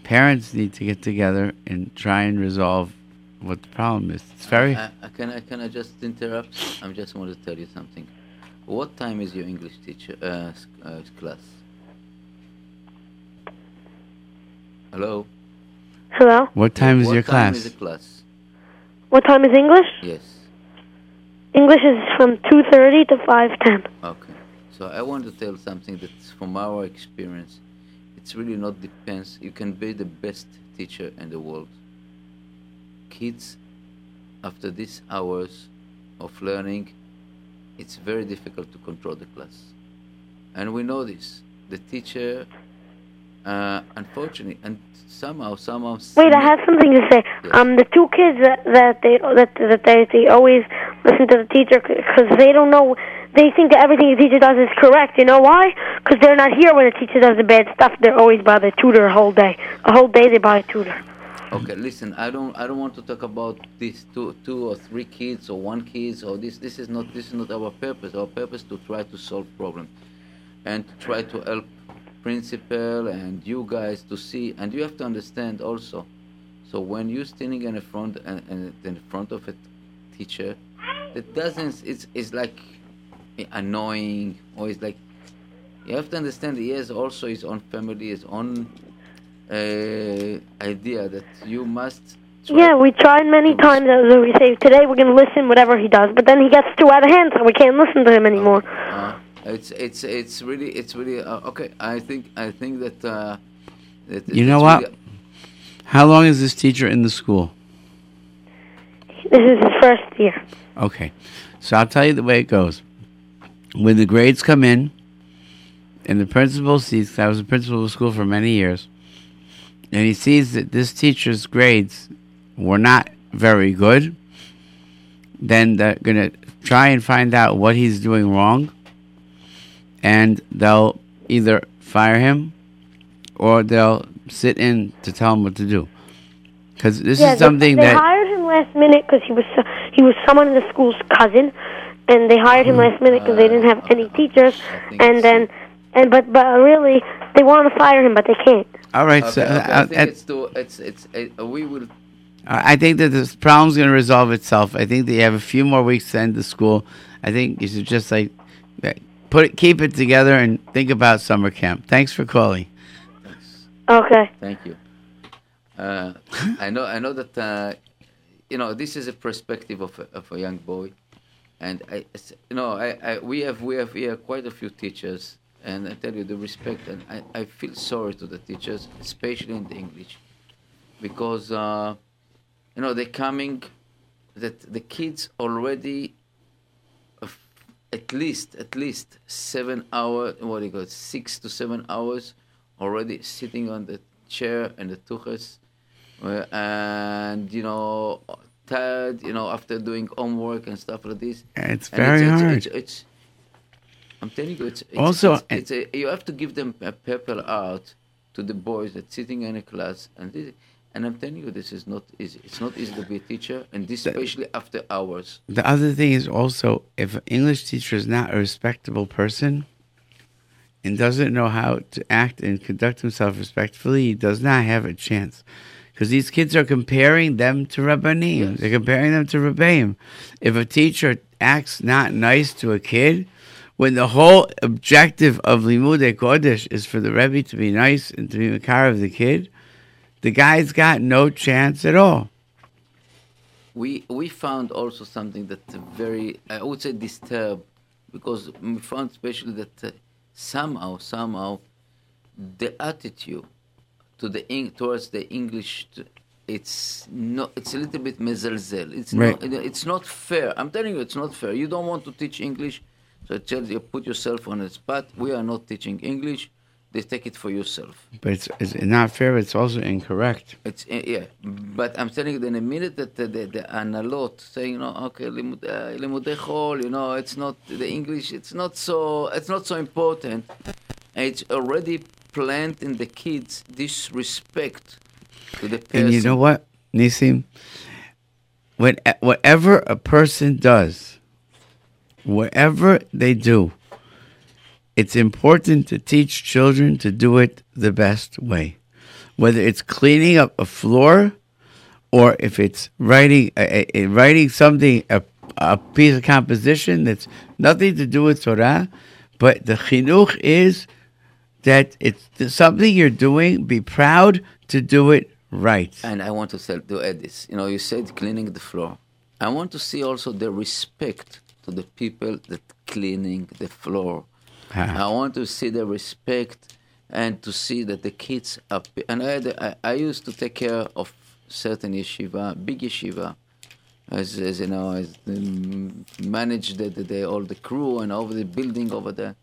S1: parents need to get together and try and resolve what the problem is. It's very
S6: I, I can I can I just interrupt? I just want to tell you something. What time is your English teacher uh, uh, class? Hello.
S2: Hello.
S1: What time is
S6: what
S1: your
S6: time
S1: class?
S6: is the class?
S2: What time is English?
S6: Yes.
S2: English is from two thirty to five ten.
S6: Okay. So I want to tell something that from our experience, it's really not depends. You can be the best teacher in the world. Kids, after these hours of learning, it's very difficult to control the class. And we know this. The teacher, uh, unfortunately, and somehow, somehow.
S2: Wait, I have something to say.
S6: Yes.
S2: Um, the two kids that that they that that they they always listen to the teacher because they don't know. They think that everything the teacher does is correct. You know why? Because they're not here when the teacher does the bad stuff. They're always by the tutor a whole day. A whole day they by a tutor.
S6: Okay, listen. I don't. I don't want to talk about these two, two or three kids or one kids or this. This is not. This is not our purpose. Our purpose to try to solve problem, and to try to help principal and you guys to see. And you have to understand also. So when you're standing in front and, and in front of a teacher, that doesn't. It's it's like annoying or it's like. You have to understand. He has also his own family, his own uh, idea that you must. try-
S2: Yeah, we tried many times. As we say today, we're going to listen whatever he does, but then he gets too out of hand, so we can't listen to him anymore.
S6: Uh, it's it's it's really it's really uh, okay. I think I think that. Uh, that
S1: You know what?
S6: really-
S1: How long is this teacher in the school?
S2: This is his first year.
S1: Okay. So I'll tell you the way it goes. When the grades come in, and the principal sees, I was a principal of the school for many years, and he sees that this teacher's grades were not very good, then they're going to try and find out what he's doing wrong, and they'll either fire him or they'll sit in to tell him what to do. Because this
S2: yeah,
S1: is something
S2: they, they
S1: that
S2: hired him last minute because he was so- he was someone in the school's cousin, and they hired him last minute because they didn't have any teachers, and then and but but really they want to fire him, but they can't.
S1: all right.
S6: Okay,
S1: so
S6: okay,
S1: uh,
S6: I think
S1: uh,
S6: it's to, it's it's uh, we will
S1: I think that this problem's going to resolve itself. I think that you have a few more weeks to end the school. I think you should just like uh, put it, keep it together, and think about summer camp. Thanks for calling.
S2: Okay.
S6: Thank you. Uh, I know. I know that uh, you know this is a perspective of a, of a young boy, and I, you know, I, I we have we have here quite a few teachers, and I tell you the respect, and I, I feel sorry to the teachers, especially in the English, because uh, you know they're coming, that the kids already. At least, at least seven hours. What do you it? Six to seven hours already sitting on the chair and the tuches, uh, and you know, tired, you know, after doing homework and stuff like this.
S1: It's very
S6: it's,
S1: hard.
S6: It's, it's, I'm telling you, it's, it's
S1: Also,
S6: a, you have to give them a paper out to the boys that sitting in a class, and this, and I'm telling you, this is not easy. It's not easy to be a teacher, and this especially after hours.
S1: The other thing is also if an English teacher is not a respectable person and doesn't know how to act and conduct himself respectfully, he does not have a chance. Because these kids are comparing them to Rabbanim.
S6: Yes.
S1: They're comparing them to Rabbaim. If a teacher acts not nice to a kid, when the whole objective of Limudei Kodesh is for the Rebbe to be nice and to be Makar of the kid, the guy's got no chance at all.
S6: we we found also something that very I would say disturbed because we found especially that uh, somehow somehow the attitude to the towards the English it's not it's a little bit mezalzel. It's
S1: Right.
S6: not it's not fair. I'm telling you it's not fair. You don't want to teach English so tell you put yourself on a spot we are not teaching English. They take it for yourself.
S1: But it's, it's not fair, it's also incorrect.
S6: it's uh, yeah, but I'm telling you, that in a minute that the, the, the analot saying, you know, okay, limud- uh, limudei you know, it's not the English, it's not so, it's not so important. And it's already planted in the kids disrespect to the person.
S1: And you know what, Nisim? When, eh, whatever a person does, whatever they do, it's important to teach children to do it the best way. Whether it's cleaning up a floor or if it's writing a, a, a- writing something, a, a piece of composition that's nothing to do with Torah, but the chinuch is that it's something you're doing, be proud to do it right.
S6: And I want to tell, to add this. You know, you said cleaning the floor. I want to see also the respect to the people that cleaning the floor.
S1: Ah.
S6: I want to see the respect and to see that the kids are. And I, had, I, I used to take care of certain yeshiva, big yeshiva, as, as you know, as um, manage the, the, the all the crew and over the building over there.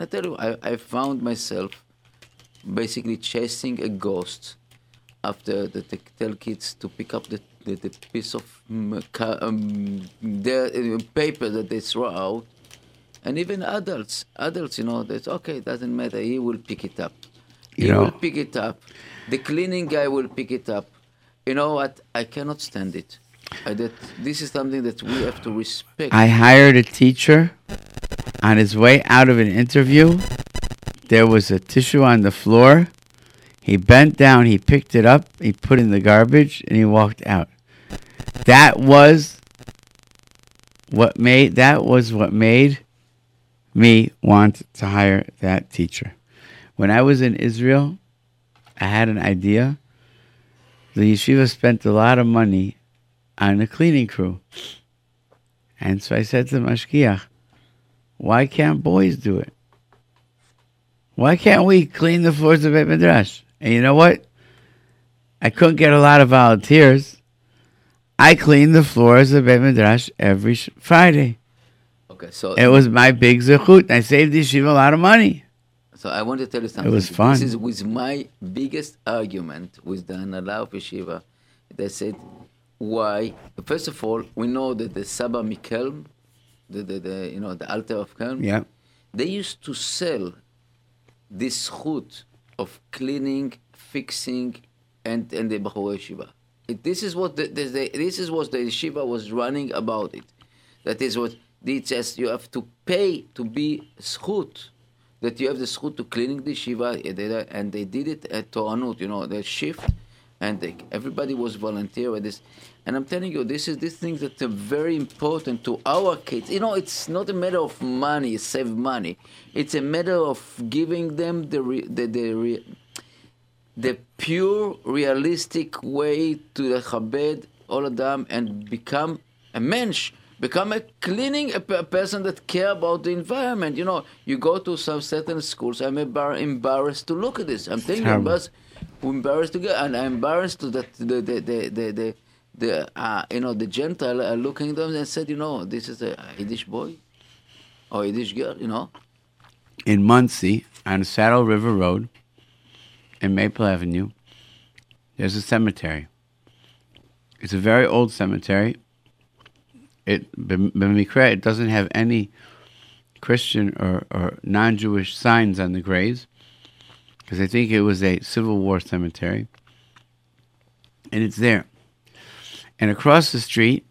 S6: And I tell you, I, I found myself basically chasing a ghost after the, tell kids to pick up the, the, the piece of mm, um, their, uh, paper that they throw out, and even adults, adults, you know, that's okay, it doesn't matter. He will pick it up. He
S1: You know-
S6: will pick it up. The cleaning guy will pick it up. You know what? I cannot stand it. I, that this is something that we have to respect.
S1: I hired a teacher on his way out of an interview. There was a tissue on the floor. He bent down, he picked it up, he put it in the garbage, and he walked out. That was what made that was what made me want to hire that teacher. When I was in Israel, I had an idea. The yeshiva spent a lot of money on a cleaning crew. And so I said to the mashgiach, why can't boys do it? Why can't we clean the floors of Beit Midrash? And you know what? I couldn't get a lot of volunteers. I cleaned the floors of Beit Midrash every sh- Friday.
S6: okay, so
S1: It was my big zechut. I saved the yeshiva a lot of money.
S6: So I want to tell you something.
S1: It was fun.
S6: This is with my biggest argument with the Anala of Yeshiva. They said, why. First of all, we know that the Saba Mikelm, the, the, the you know the Alter of Kelm,
S1: Yeah.
S6: they used to sell this chut of cleaning, fixing, and and the Bachur Yeshiva. It, this is what the, the, the this is what the yeshiva was running about it. That is what it says. You have to pay to be schut. That you have the schut to cleaning the yeshiva, eh, and they did it at Toranut. You know, the shift, and they, everybody was volunteer with this. And I'm telling you, this is these things that are very important to our kids. You know, it's not a matter of money, save money. It's a matter of giving them the re, the, the re, the pure, realistic way to the Chabed all of them and become a mensch, become a cleaning, a, a person that care about the environment. You know, you go to some certain schools. I'm embarrassed to look at this. I'm telling you,
S1: terrible.
S6: Embarrassed, embarrassed to go, and I'm embarrassed to that the the the the. the the uh, you know the Gentile are looking at them and said, you know, this is a Yiddish boy or Yiddish girl, you know.
S1: in Monsey on Saddle River Road in Maple Avenue, there's a cemetery. It's a very old cemetery. It, b'mikra, it doesn't have any Christian or, or non-Jewish signs on the graves because I think it was a Civil War cemetery. And it's there. And across the street,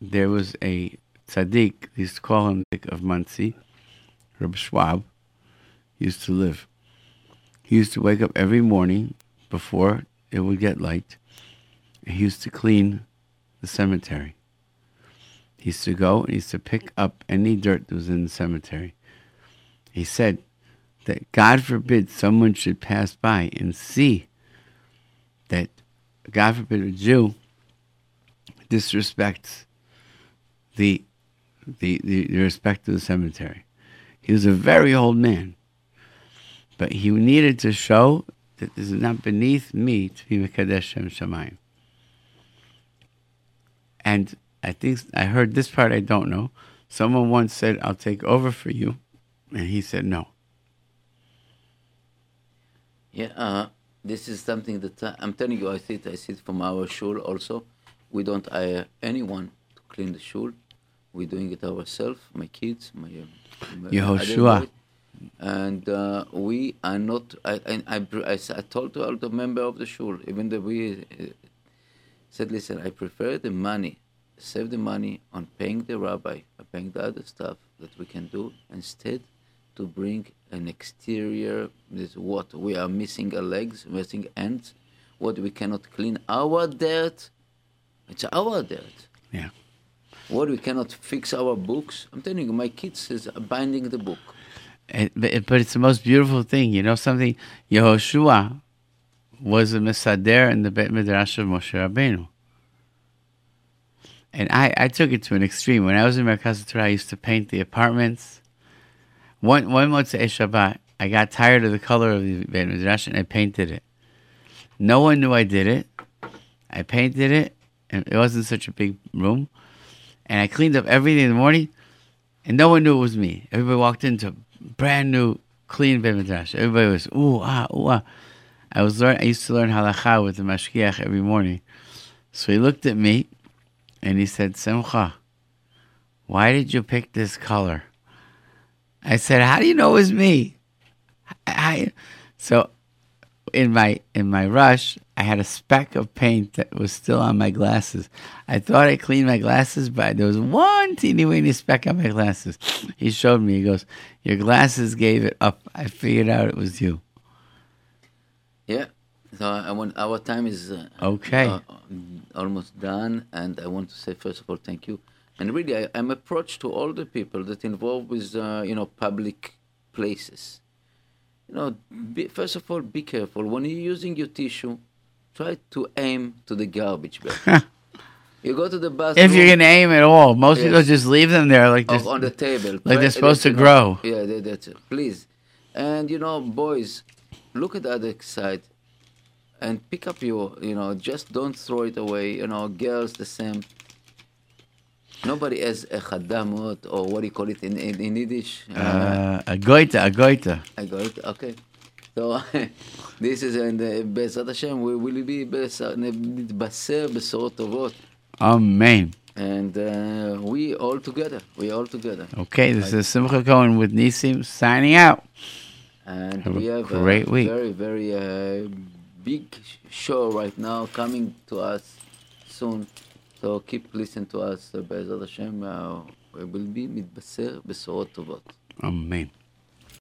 S1: there was a tzaddik, they used to call him tzaddik of Monsey, Reb Schwab used to live. He used to wake up every morning before it would get light. And he used to clean the cemetery. He used to go and he used to pick up any dirt that was in the cemetery. He said that God forbid someone should pass by and see that, God forbid, a Jew disrespects the, the, the, the respect of the cemetery. He was a very old man. But he needed to show that this is not beneath me to be Mekadesh Shem Shamayim. And I think I heard this part I don't know. Someone once said, I'll take over for you. And he said no.
S6: Yeah, uh, this is something that uh, I'm telling you. I see it. I see it from our shul also. We don't hire anyone to clean the shul. We're doing it ourselves. My kids, my, uh, my
S1: Yehoshua.
S6: and uh, we are not. I, I, I, I told to all the member of the shul, even though we uh, said, listen, I prefer the money, save the money on paying the rabbi, or paying the other stuff that we can do instead to bring an exterior. This what we are missing our legs, missing ends. What we cannot clean our dirt. It's our dirt.
S1: Yeah.
S6: What we cannot fix our books. I'm telling you, my kids is binding the book.
S1: It, but, it's the most beautiful thing. You know something? Yehoshua was a Mesader in the Bet Midrash of Moshe Rabbeinu. And I, I took it to an extreme. When I was in Merkaz Torah, I used to paint the apartments. One one Motzei Shabbat, I got tired of the color of the Beit Midrash and I painted it. No one knew I did it. I painted it, and it wasn't such a big room. And I cleaned up everything in the morning, and no one knew it was me. Everybody walked into brand new, clean Beit Midrash. Everybody was ooh ah ooh ah. I was learn. I used to learn halacha with the mashgiach every morning. So he looked at me, and he said, "Simcha, why did you pick this color?" I said, "How do you know it was me?" I, so in my in my rush, I had a speck of paint that was still on my glasses. I thought I cleaned my glasses, but there was one teeny weeny speck on my glasses. He showed me. He goes, "Your glasses gave it up." I figured out it was you.
S6: Yeah. So I want our time is uh,
S1: Okay.
S6: uh, almost done, and I want to say first of all thank you. And really, I, I'm approached to all the people that involved with uh, you know public places. You know, be, first of all, be careful when you're using your tissue. Try to aim to the garbage bin. you go to the bathroom.
S1: If you're gonna aim at all, most people just leave them there like
S6: Oh,
S1: this.
S6: on the table.
S1: like they're supposed to grow.
S6: Yeah, that, that's it. Please. And you know, boys, look at the other side and pick up your, you know, just don't throw it away. You know, girls the same. Nobody has a chadamot or what do you call it in, in, in Yiddish?
S1: Uh, a goita, a goita.
S6: A goita, okay. So this is in the Bezrat Hashem, we will be nitbaser besorot tovot.
S1: Amen.
S6: And uh, we all together. We all together.
S1: Okay, this is Simcha Cohen with Nisim signing out.
S6: And
S1: have
S6: we have a
S1: great
S6: a
S1: week.
S6: very, very uh, big show right now coming to us soon. So keep listening to us. Uh, בעזרת השם, uh, we will be מתבשר בשורות טובות.
S1: Amen.